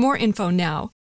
more info now.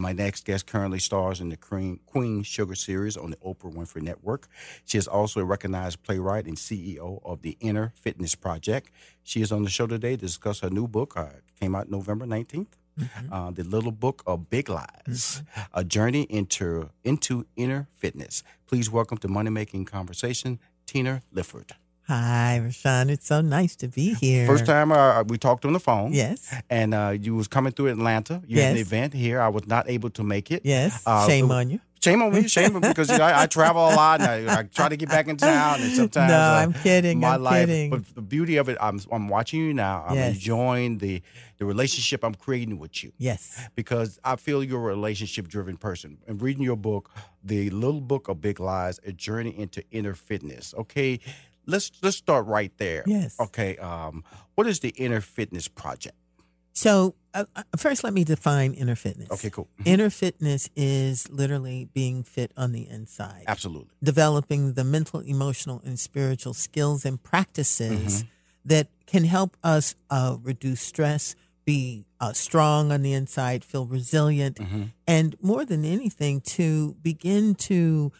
My next guest currently stars in the Queen, Sugar series on the Oprah Winfrey Network. She is also a recognized playwright and CEO of the Inner Fitness Project. She is on the show today to discuss her new book. Uh, came out November 19th. Uh, the Little Book of Big Lies, a journey into into inner fitness. Please welcome to Money Making Conversation, Tina Lifford. Hi, Rushion. It's so nice to be here. First time uh, we talked on the phone. Yes. And uh, you was coming through Atlanta. You had an Yes. event here. I was not able to make it. Yes. Uh, Shame on you. Shame on me. Shame on me because you know, I, I travel a lot and I, I try to get back in town. And sometimes No, uh, I'm kidding, My I'm life, kidding. but the beauty of it, I'm I'm watching you now. I'm Yes. enjoying the the relationship I'm creating with you Yes. because I feel you're a relationship driven person. And reading your book, The Little Book of Big Lies, A Journey into Inner Fitness. Okay, let's let's start right there. Yes. Okay. Um, what is the Inner Fitness Project? So, uh, uh, first, let me define inner fitness. Okay, cool. Mhm. Inner fitness is literally being fit on the inside, Absolutely. developing the mental, emotional, and spiritual skills and practices Mm-hmm. that can help us uh, reduce stress, be uh, strong on the inside, feel resilient, Mm-hmm. and more than anything, to begin to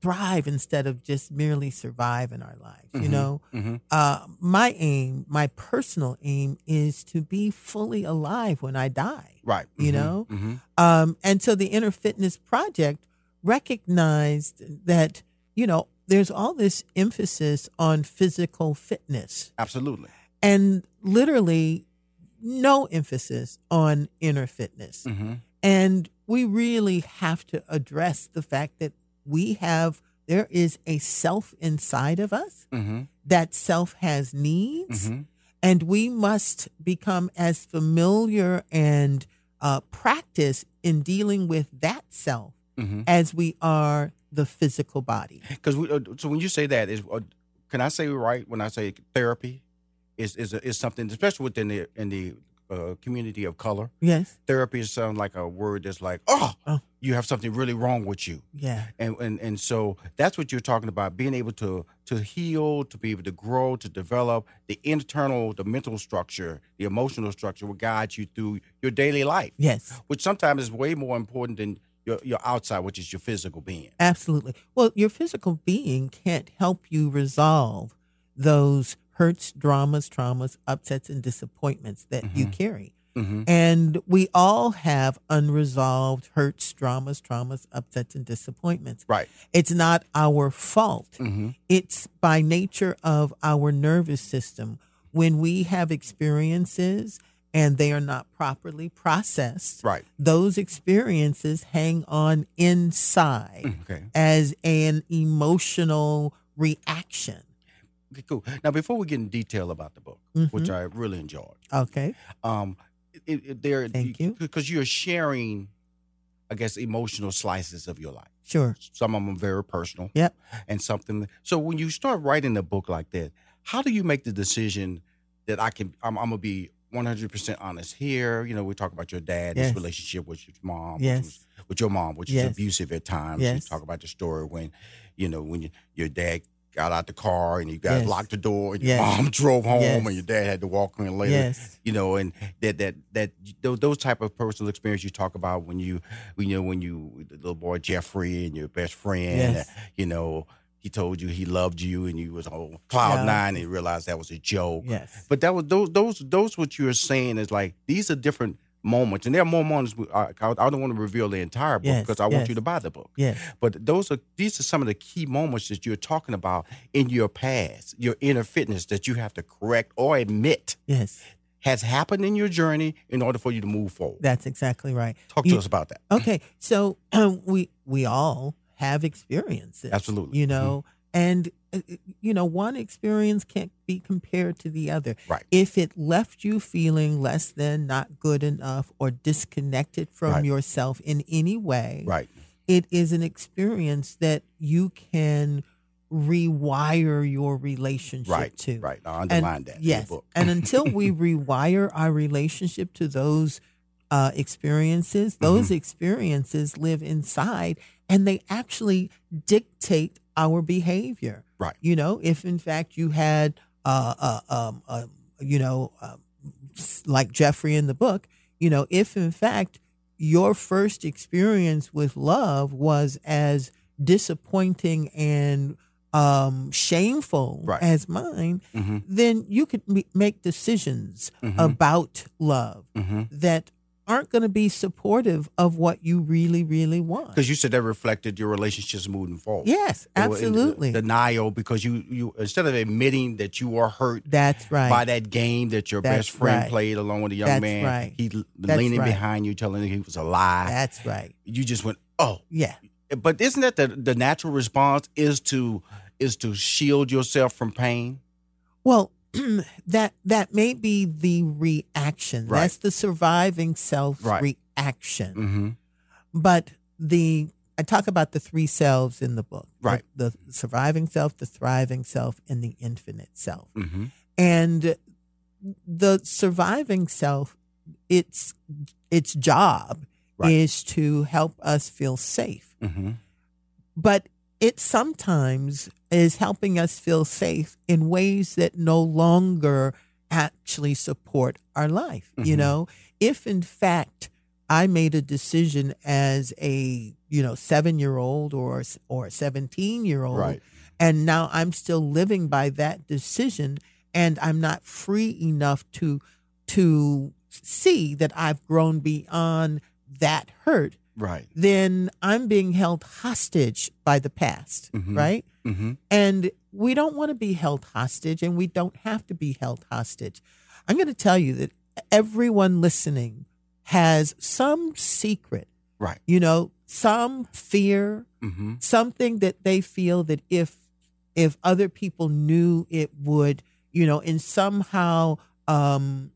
thrive instead of just merely survive in our lives. You Mhm. know, Mhm. uh, my aim, my personal aim, is to be fully alive when I die. Right. You Mhm. know, Mhm. um, and so the Inner Fitness Project recognized that you know there's all this emphasis on physical fitness Absolutely. and literally no emphasis on inner fitness. Mm-hmm. And we really have to address the fact that we have, there is a self inside of us. Mm-hmm. That self has needs. Mm-hmm. And we must become as familiar and uh, practice in dealing with that self Mm-hmm. as we are the physical body. Because we, uh, so when you say that is, uh, can I say right when I say therapy is is is something, especially within the in the uh, community of color. Yes. Therapy sounds like a word that's like, oh, Oh. you have something really wrong with you. Yeah. and and and so that's what you're talking about being able to to heal to be able to grow to develop the internal the mental structure the emotional structure will guide you through your daily life Yes. which sometimes is way more important than your your outside which is your physical being Absolutely. Well, your physical being can't help you resolve those hurts, dramas, traumas, upsets, and disappointments that you carry. mm-hmm. And we all have unresolved hurts, dramas, traumas, upsets, and disappointments. right It's not our fault. mm-hmm. It's by nature of our nervous system. When we have experiences and they are not properly processed, right those experiences hang on inside okay as an emotional reaction. Okay cool now before we get in detail about the book which i really enjoyed Okay. um it, it, there Thank you. because you're sharing i guess emotional slices of your life Sure. some of them are very personal Yep. and something so when you start writing a book like that how do you make the decision that i can i'm, I'm gonna be 100% honest here. You know, we talk about your dad, Yes. his relationship with your mom, Yes. which was, with your mom, which Yes. is abusive at times. Yes. You talk about the story when, you know, when you, your dad got out the car and you got Yes. locked the door and your Yes. mom drove home Yes. and your dad had to walk in later. Yes. You know, and that that that those, type of personal experience you talk about when you when you know when you the little boy Jeffrey and your best friend, uh, Yes. you know, he told you he loved you and you was on cloud Yeah. nine and you realized that was a joke. Yes. But that was those those those what you're saying is like these are different moments, and there are more moments. I, I don't want to reveal the entire book Yes, because I want yes. you to buy the book. Yes. But those are these are some of the key moments that you're talking about in your past, your inner fitness that you have to correct or admit Yes. has happened in your journey in order for you to move forward. That's exactly right. Talk to You- us about that. Okay, so um, we we all have experiences. Absolutely. You know, and uh, uh, you know, one experience can't be compared to the other. Right. If it left you feeling less than, not good enough, or disconnected from Right. yourself in any way, Right. it is an experience that you can rewire your relationship Right. to. Right. I And- underline that. in the Yes. book. and until we rewire our relationship to those uh, experiences, Mm-hmm. those experiences live inside and they actually dictate our behavior. Right. You know, if in fact you had, uh, uh, um, uh, you know, um, like Jeffrey in the book, you know, if in fact your first experience with love was as disappointing and um, shameful Right. as mine, Mhm. then you could m- make decisions Mhm. about love Mhm. that aren't going to be supportive of what you really, really want. Because you said that reflected your relationships moving forward. Yes, They were in absolutely. Denial because you you instead of admitting that you are hurt That's right. by that game that your That's best friend right. played along with a young That's man. right. He That's leaning right. behind you, telling you he was a lie. That's right. you just went, oh. Yeah. But isn't that the the natural response is to is to shield yourself from pain? Well, that that may be the reaction. Right. That's the surviving self Right. reaction. Mm-hmm. But the I talk about the three selves in the book. The- Right. The, surviving self, the thriving self, and the infinite self. Mm-hmm. And the surviving self, its its job Right. is to help us feel safe. Mm-hmm. But it sometimes is helping us feel safe in ways that no longer actually support our life. You Mhm. know, if in fact I made a decision as a you know seven year old or or seventeen year old, Right. and now I'm still living by that decision, and I'm not free enough to to see that I've grown beyond that hurt Right. then I'm being held hostage by the past, Mhm. right? Mm-hmm. And we don't want to be held hostage and we don't have to be held hostage. I'm going to tell you that everyone listening has some secret, Right. you know, some fear, Mm-hmm. something that they feel that if if other people knew it would, you know, and somehow um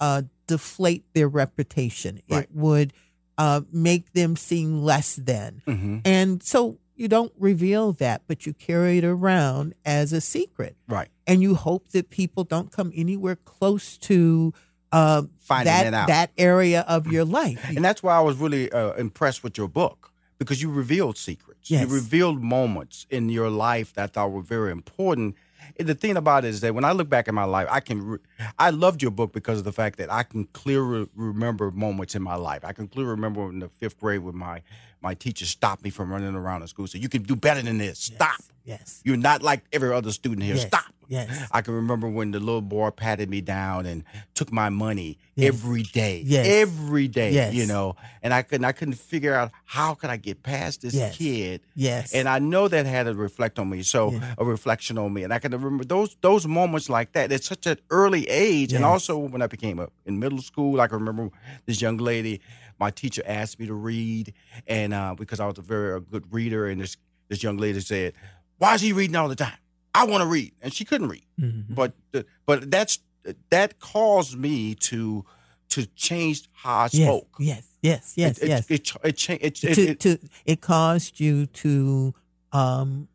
uh deflate their reputation. Right. It would uh make them seem less than. Mm-hmm. And so you don't reveal that, but you carry it around as a secret. Right. And you hope that people don't come anywhere close to uh, Finding that it out. that area of your life. And that's why I was really uh, impressed with your book because you revealed secrets. Yes. You revealed moments in your life that I thought were very important. The thing about it is that when I look back at my life, I can. Re- I loved your book because of the fact that I can clearly remember moments in my life. I can clearly remember in the fifth grade when my my teacher stopped me from running around in school. So "You can do better than this. Stop. Yes. You're not like every other student here. Yes. Stop." Yes. I can remember when the little boy patted me down and took my money Yes. every day. Yes. Every day. Yes. You know. And I couldn't I couldn't figure out how could I get past this Yes. kid. Yes. And I know that had a reflect on me. So a reflection on me. And I can remember those those moments like that at such an early age. And also when I became up in middle school, I can remember this young lady, my teacher asked me to read. And uh, because I was a very a good reader, and this this young lady said, Why is he reading all the time? I want to read. And she couldn't read Mhm. but but that's that caused me to to change how I yes. spoke. Yes. Yes. Yes. it, yes. It, it, it, cha- it, it, to, it- to it caused you to um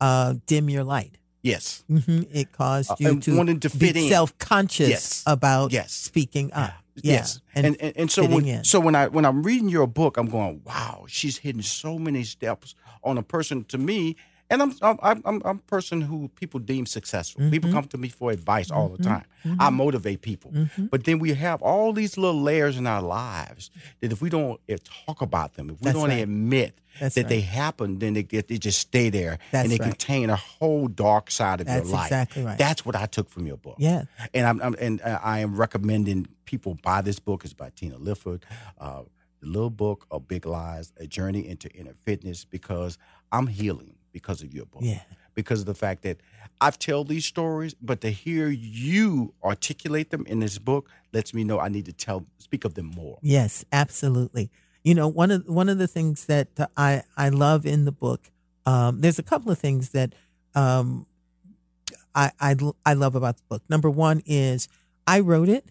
uh dim your light Yes. hmm It caused Uh, you and to wanting to fit be in. self-conscious Yes. about Yes. speaking up. Yeah. Yes, and and, and, so when, in. so when I when I'm reading your book, I'm going, wow, she's hitting so many steps on a person to me, and I'm I'm I'm, I'm a person who people deem successful. Mm-hmm. People come to me for advice all the time. I motivate people, Mm-hmm. but then we have all these little layers in our lives that if we don't eh, talk about them, if we That's don't right. admit That's that they happen, then they get they just stay there That's and they right. contain a whole dark side of That's your life. exactly right. That's what I took from your book Yeah. and I'm, I'm and uh, I am recommending people buy this book. It's by Tina Lifford, uh, the little book of Big Lies: A Journey into Inner Fitness. Because I'm healing because of your book. Yeah. Because of the fact that I've told these stories, but to hear you articulate them in this book lets me know I need to tell, speak of them more. Yes, absolutely. You know, one of one of the things that I I love in the book, um, there's a couple of things that um, I, I I love about the book. Number one is I wrote it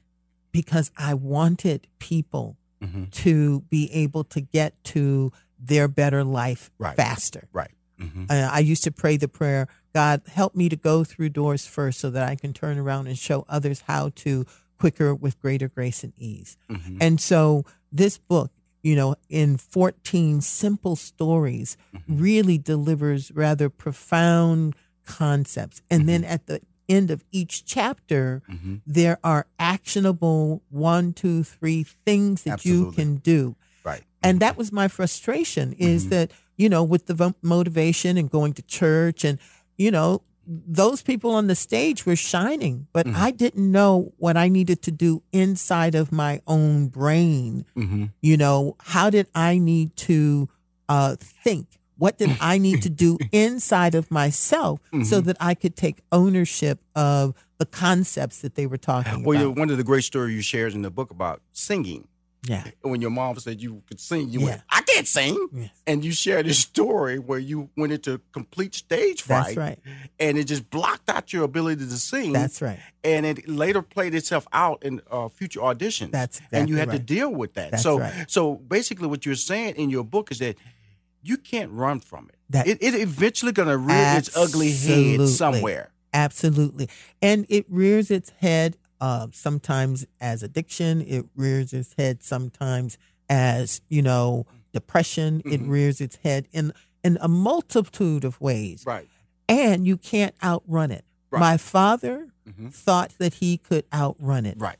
because I wanted people hmm to be able to get to their better life Right. faster. Right. Hmm Uh, I used to pray the prayer, God, help me to go through doors first so that I can turn around and show others how to quicker with greater grace and ease. hmm And so this book, you know, in 14 simple stories, Mm-hmm. really delivers rather profound concepts. And then Mm-hmm. at the end of each chapter, hmm there are actionable one, two, three things that you can do. Right. And that was my frustration is that, you know, with the motivation and going to church and, you know, those people on the stage were shining, but Mhm. I didn't know what I needed to do inside of my own brain. hmm You know, how did I need to uh, think? What did I need to do inside of myself so Mhm. that I could take ownership of the concepts that they were talking about? Well, about? one of the great stories you shared in the book about singing. Yeah. When your mom said you could sing, you Yeah. went, I can't sing. Yes. And you shared this story where you went into complete stage fright. That's right. And it just blocked out your ability to sing. That's right. and it later played itself out in uh, future auditions. That's and you exactly had to deal with that. That's so, right. so basically, what you're saying in your book is that you can't run from it. That- it, it eventually going to rear its ugly head somewhere. Absolutely. And it rears its head uh, sometimes as addiction. It rears its head sometimes as, you know, depression. It Mhm. rears its head in, in a multitude of ways. Right. And you can't outrun it. Right. My father Mhm. thought that he could outrun it. Right.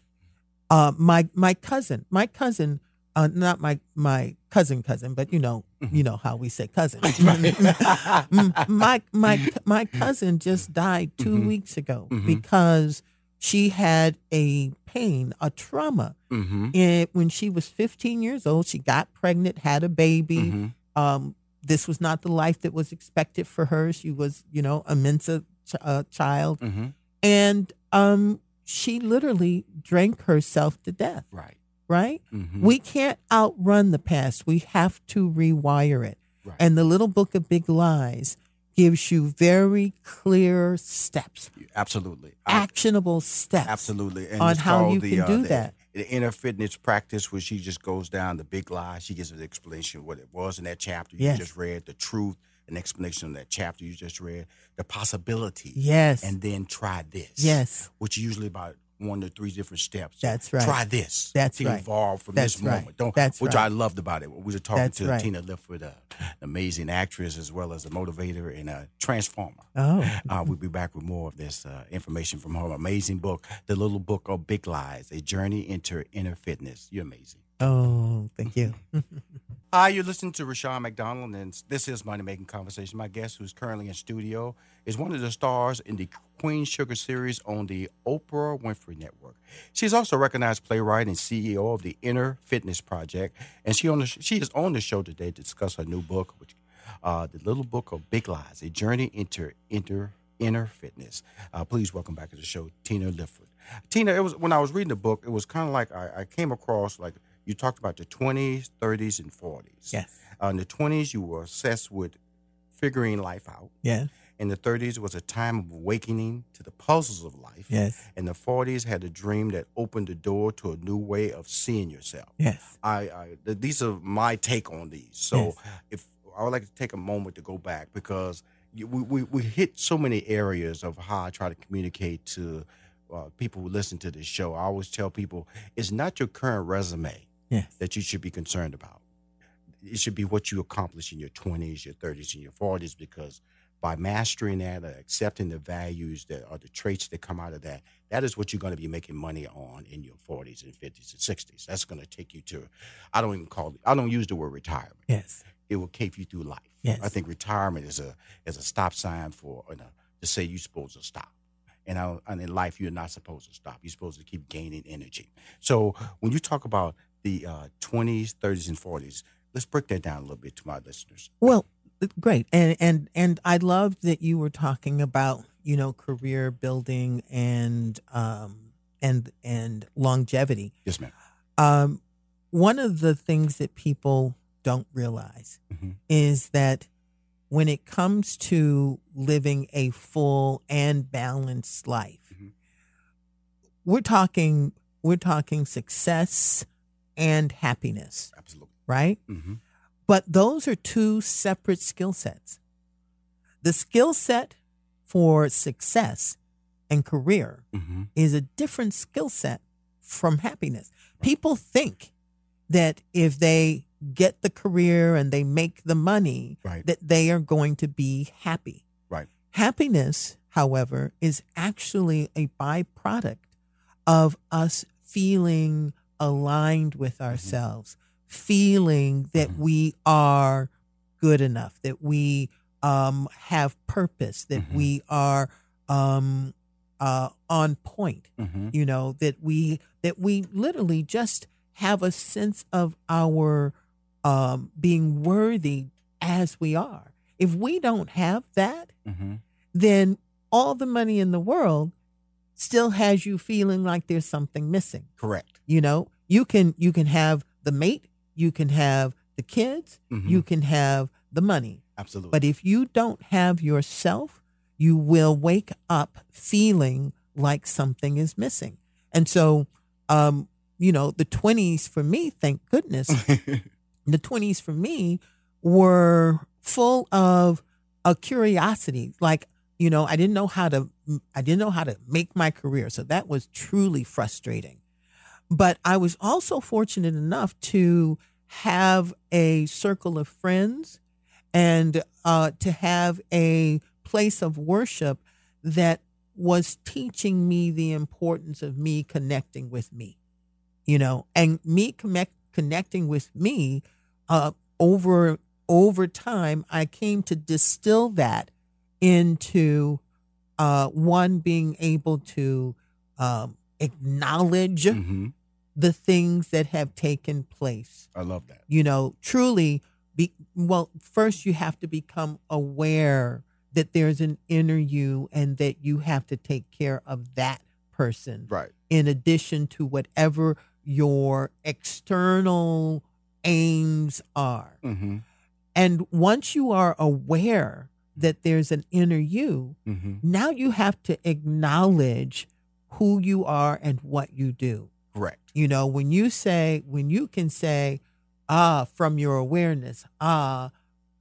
Uh, my my cousin, my cousin, uh, not my my cousin cousin, but you know, Mm-hmm. you know how we say cousin. My my my cousin just died 2 Mhm. weeks ago Mhm. because she had a pain, a trauma. Mm-hmm. And when she was 15 years old, she got pregnant, had a baby. Mhm. Um, this was not the life that was expected for her. She was, you know, a Mensa ch- uh, child, Mm-hmm. and um, she literally drank herself to death. Right. Right? Mhm. We can't outrun the past. We have to rewire it. Right. And the little book of big lies gives you very clear steps, Absolutely. Actionable steps. Absolutely. And on how you the, can uh, do the- that. The inner fitness practice where she just goes down the big lie. She gives an explanation of what it was in that chapter you Yes. just read, the truth, an explanation of that chapter you just read, the possibility. Yes. And then try this. Yes. Which usually about one to three different steps. That's right. Try this. That's to right. evolve from That's this right. moment. Don't, That's which right. I loved about it. We were talking That's to right. Tina Lifford, uh, an amazing actress as well as a motivator and a transformer. oh, Uh, we'll be back with more of this uh, information from her amazing book, The Little Book of Big Lies, A Journey into Inner Fitness. You're amazing. oh, thank you. Hi, you're listening to Rushion McDonald, and this is Money Making Conversation. My guest, who's currently in studio, is one of the stars in the Queen Sugar series on the Oprah Winfrey Network. She's also a recognized playwright and CEO of the Inner Fitness Project, and she on the, she is on the show today to discuss her new book, which uh, the Little Book of Big Lies: A Journey into Inner Inner Fitness. Uh, please welcome back to the show, Tina Lifford. Tina, it was when I was reading the book, it was kind of like I, I came across like you talked about the 20s, 30s, and 40s. Yes. Uh, in the 20s, you were obsessed with figuring life out. Yes. In the 30s, it was a time of awakening to the puzzles of life. Yes. In the 40s, had a dream that opened the door to a new way of seeing yourself. Yes. I, I th- these are my take on these. So Yes. if I would like to take a moment to go back because we, we, we hit so many areas of how I try to communicate to uh, people who listen to this show. I always tell people it's not your current resume Yes. that you should be concerned about. It should be what you accomplish in your 20s, your 30s, and your 40s, because by mastering that, or accepting the values that are the traits that come out of that, that is what you're going to be making money on in your 40s and 50s and 60s. That's going to take you to, I don't even call it, I don't use the word retirement. Yes. It will keep you through life. Yes. I think retirement is a is a stop sign for you know, to say you're supposed to stop. And, I, and in life, you're not supposed to stop. You're supposed to keep gaining energy. So when you talk about the uh, 20s, 30s, and 40s, let's break that down a little bit to my listeners. Well, great, and and and I love that you were talking about you know career building and um and and longevity. Yes, ma'am. Um, one of the things that people don't realize Mhm. is that when it comes to living a full and balanced life, Mhm. we're talking we're talking success and happiness, Absolutely. right? hmm But those are two separate skill sets. The skill set for success and career hmm is a different skill set from happiness. People think that if they get the career and they make the money, Right. that they are going to be happy. Right. Happiness, however, is actually a byproduct of us feeling aligned with ourselves, feeling that Mhm. we are good enough, that we um, have purpose, that Mhm. we are um, uh, on point. hmm You know that we that we literally just have a sense of our um, being worthy as we are. If we don't have that, hmm then all the money in the world still has you feeling like there's something missing. Correct. You know, you can you can have the mate, you can have the kids, Mhm. you can have the money. Absolutely. But if you don't have yourself, you will wake up feeling like something is missing. And so, um, you know, the 20s for me, thank goodness, the 20s for me were full of a curiosity. Like, you know, I didn't know how to, I didn't know how to make my career. So that was truly frustrating. But I was also fortunate enough to have a circle of friends and uh, to have a place of worship that was teaching me the importance of me connecting with me, you know, and me connect, connecting with me uh, over over time. I came to distill that into uh, one being able to um, acknowledge hmm the things that have taken place I love that. you know, truly be well, first you have to become aware that there's an inner you and that you have to take care of that person Right. in addition to whatever your external aims are. hmm And once you are aware that there's an inner you, hmm now you have to acknowledge who you are and what you do. Correct. You know, when you say, when you can say, ah, from your awareness, ah,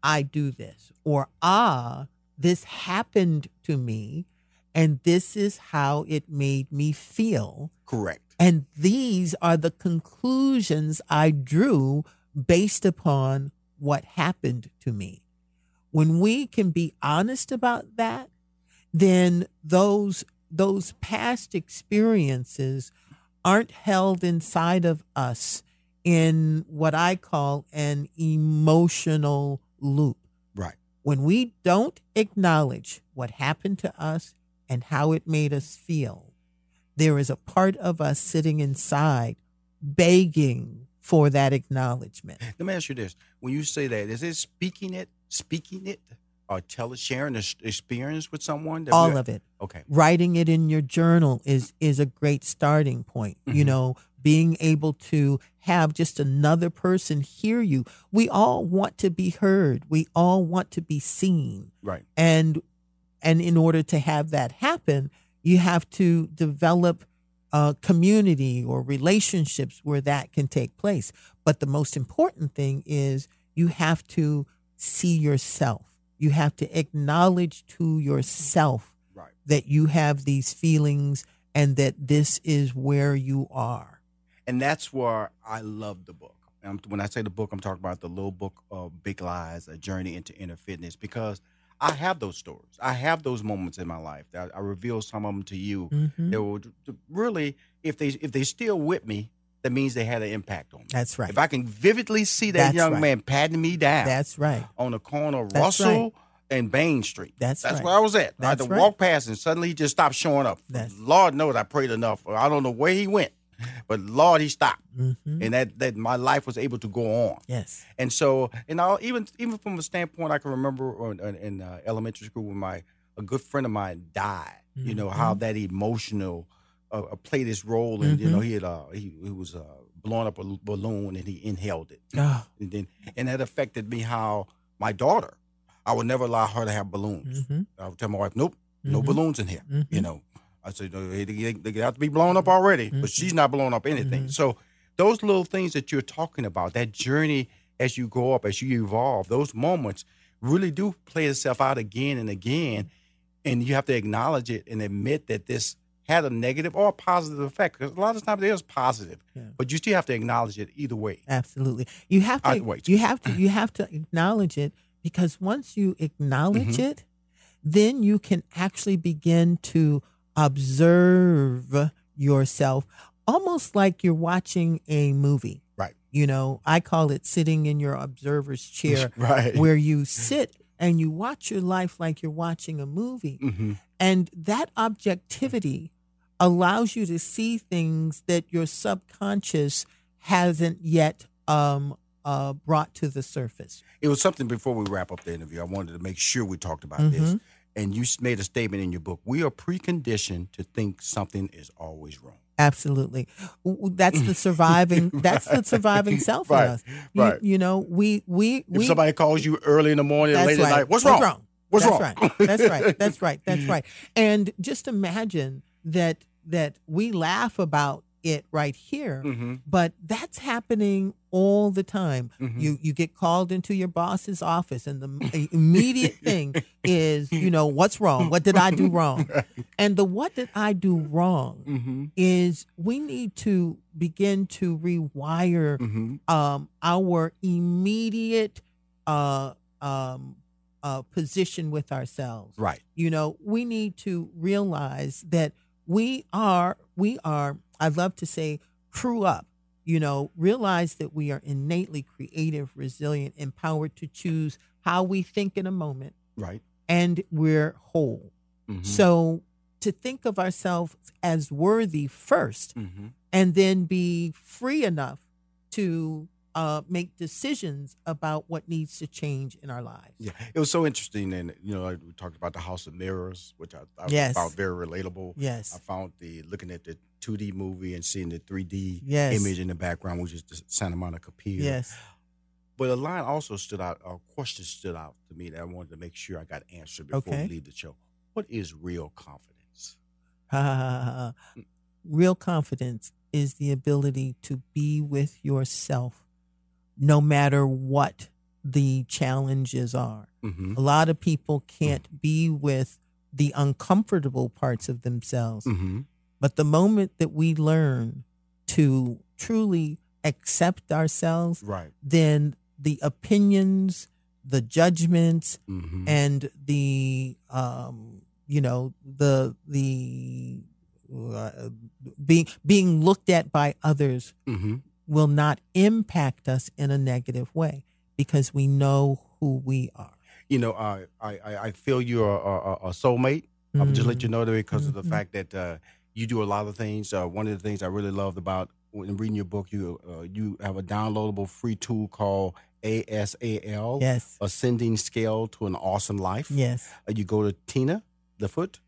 I do this, or ah, this happened to me, and this is how it made me feel. Correct. And these are the conclusions I drew based upon what happened to me. When we can be honest about that, then those those past experiences aren't held inside of us in what I call an emotional loop. Right. When we don't acknowledge what happened to us and how it made us feel, there is a part of us sitting inside begging for that acknowledgement. Let me ask you this: When you say that, is it speaking it, speaking it, or tell it, sharing the experience with someone? All of it. Okay. writing it in your journal is is a great starting point you Mhm. know being able to have just another person hear you we all want to be heard we all want to be seen Right. and and in order to have that happen you have to develop a community or relationships where that can take place but the most important thing is you have to see yourself You have to acknowledge to yourself Right. that you have these feelings and that this is where you are. and that's where I love the book. And when I say the book, I'm talking about the little book of Big Lies: A Journey into Inner Fitness, because I have those stories. I have those moments in my life. I, I reveal some of them to you. Mhm. They were really, if they if they still with me, that means they had an impact on me. That's right. If I can vividly see that That's young right. man patting me down That's right. on the corner of That's Russell right. and Bain Street, That's that's right. where I was at. I had to right. walk past and suddenly he just stopped showing up. That's- Lord knows I prayed enough. I don't know where he went, but Lord, he stopped, hmm and that that my life was able to go on. Yes. And so, and I'll, even even from a standpoint, I can remember in, in uh, elementary school when my a good friend of mine died. You know how Mm-hmm. that emotional uh, played its role, and you know he had uh, he, he was uh, blowing up a balloon and he inhaled it, Oh, and then and that affected me. How my daughter, I would never allow her to have balloons. mhm, I would tell my wife, nope, no Mhm. balloons in here. You Mhm. know, I said "No, they, they, they have to be blown up already, but Mhm. she's not blowing up anything. So those little things that you're talking about, that journey as you go up, as you evolve, those moments really do play itself out again and again, and you have to acknowledge it and admit that this had a negative or a positive effect. Because a lot of times it is positive, Yeah. but you still have to acknowledge it either way. absolutely. You have to. I'd. You have to. You have to acknowledge it because once you acknowledge Mhm. it, then you can actually begin to observe yourself, almost like you're watching a movie. Right. You know, I call it sitting in your observer's chair, right. where you sit and you watch your life like you're watching a movie. hmm And that objectivity allows you to see things that your subconscious hasn't yet um, uh, brought to the surface. It was something before we wrap up the interview. I wanted to make sure we talked about this. Mhm. And you made a statement in your book. We are preconditioned to think something is always wrong. Absolutely, that's the surviving. That's the surviving self Right. in us. You, Right. you know, we we If we. somebody calls you early in the morning, that's late right. at night, what's, wrong? What's that's wrong? Right. That's right. That's right. That's right. And just imagine that that we laugh about it right here, hmm but that's happening all the time. Mhm. You you get called into your boss's office, and the immediate thing is, you know, what's wrong? What did I do wrong? And the what did I do wrong hmm is we need to begin to rewire hmm um, our immediate uh, um, uh, position with ourselves Right. you know we need to realize that we are we are i love to say crew up you know realize that we are innately creative resilient empowered to choose how we think in a moment Right. and we're whole. Hmm so to think of ourselves as worthy first hmm and then be free enough to uh, make decisions about what needs to change in our lives Yeah, it was so interesting, and you know, we talked about the House of Mirrors, which I, I Yes. found very relatable. yes I found the looking at the 2D movie and seeing the 3D Yes. image in the background, which is the Santa Monica Pier. yes But a line also stood out, a question stood out to me that I wanted to make sure I got answered before Okay. we leave the show. What is real confidence? real confidence is the ability to be with yourself no matter what the challenges are. Mm-hmm. A lot of people can't be with the uncomfortable parts of themselves. Mm-hmm. But the moment that we learn to truly accept ourselves, Right. then the opinions, the judgments, Mm-hmm. and the um, you know the the uh, being being looked at by others mm-hmm. Will not impact us in a negative way because we know who we are. You know, I I I feel you're a, a, a soulmate. I'll just let you know that because of the Mhm. fact that uh, you do a lot of things. Uh, one of the things I really loved about when reading your book, you uh, you have a downloadable free tool called ASAL, Yes. Ascending Scale to an Awesome Life. Yes. Uh, you go to Tina Lifford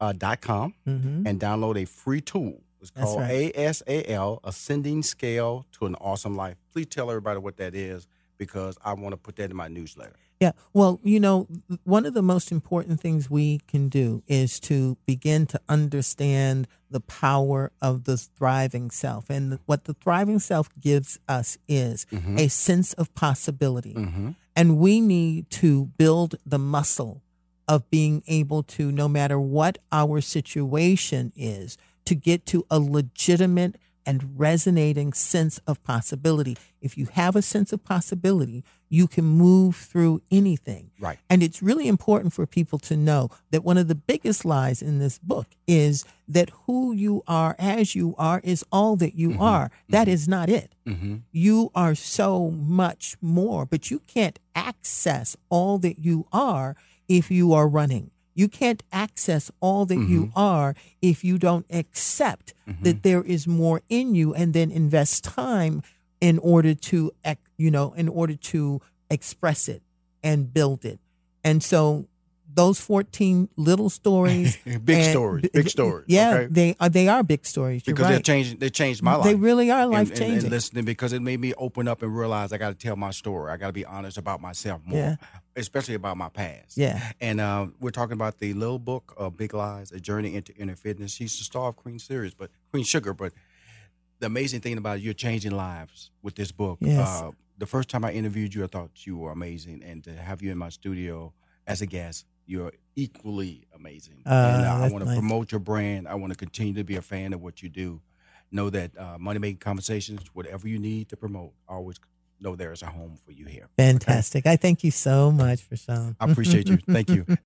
uh, dot com hmm and download a free tool. It's called right. ASAL, Ascending Scale to an Awesome Life. Please tell everybody what that is because I want to put that in my newsletter. Yeah. Well, you know, one of the most important things we can do is to begin to understand the power of the thriving self. And what the thriving self gives us is Mhm. a sense of possibility. Mm-hmm. And we need to build the muscle of being able to, no matter what our situation is, to get to a legitimate and resonating sense of possibility. If you have a sense of possibility, you can move through anything. Right. And it's really important for people to know that one of the biggest lies in this book is that who you are as you are is all that you are. That is not it. Mm-hmm. You are so much more, but you can't access all that you are if you are running. You can't access all that you mm-hmm. are if you don't accept mm-hmm. that there is more in you and then invest time in order to, you know, in order to express it and build it. And so those 14 little stories. Big and- stories, big stories, Yeah, okay? they are, they are big stories. Because they right. changed they changed my life. They really are And- life and- And, changing. listening because it made me open up and realize I got to tell my story. I got to be honest about myself more, Yeah. especially about my past. Yeah. And uh, we're talking about the little book of Big Lies: A Journey into Inner Fitness. She's the star of Queen Series, but Queen Sugar. But the amazing thing about it, you're changing lives with this book. Yes. Uh, the first time I interviewed you, I thought you were amazing, and to have you in my studio as a guest, you're equally amazing. Uh, and uh, I want to nice. promote your brand. I want to continue to be a fan of what you do. Know that uh, Money Making Conversations, whatever you need to promote, always know there is a home for you here. Fantastic. I thank you so much for Sean. I appreciate you. Thank you.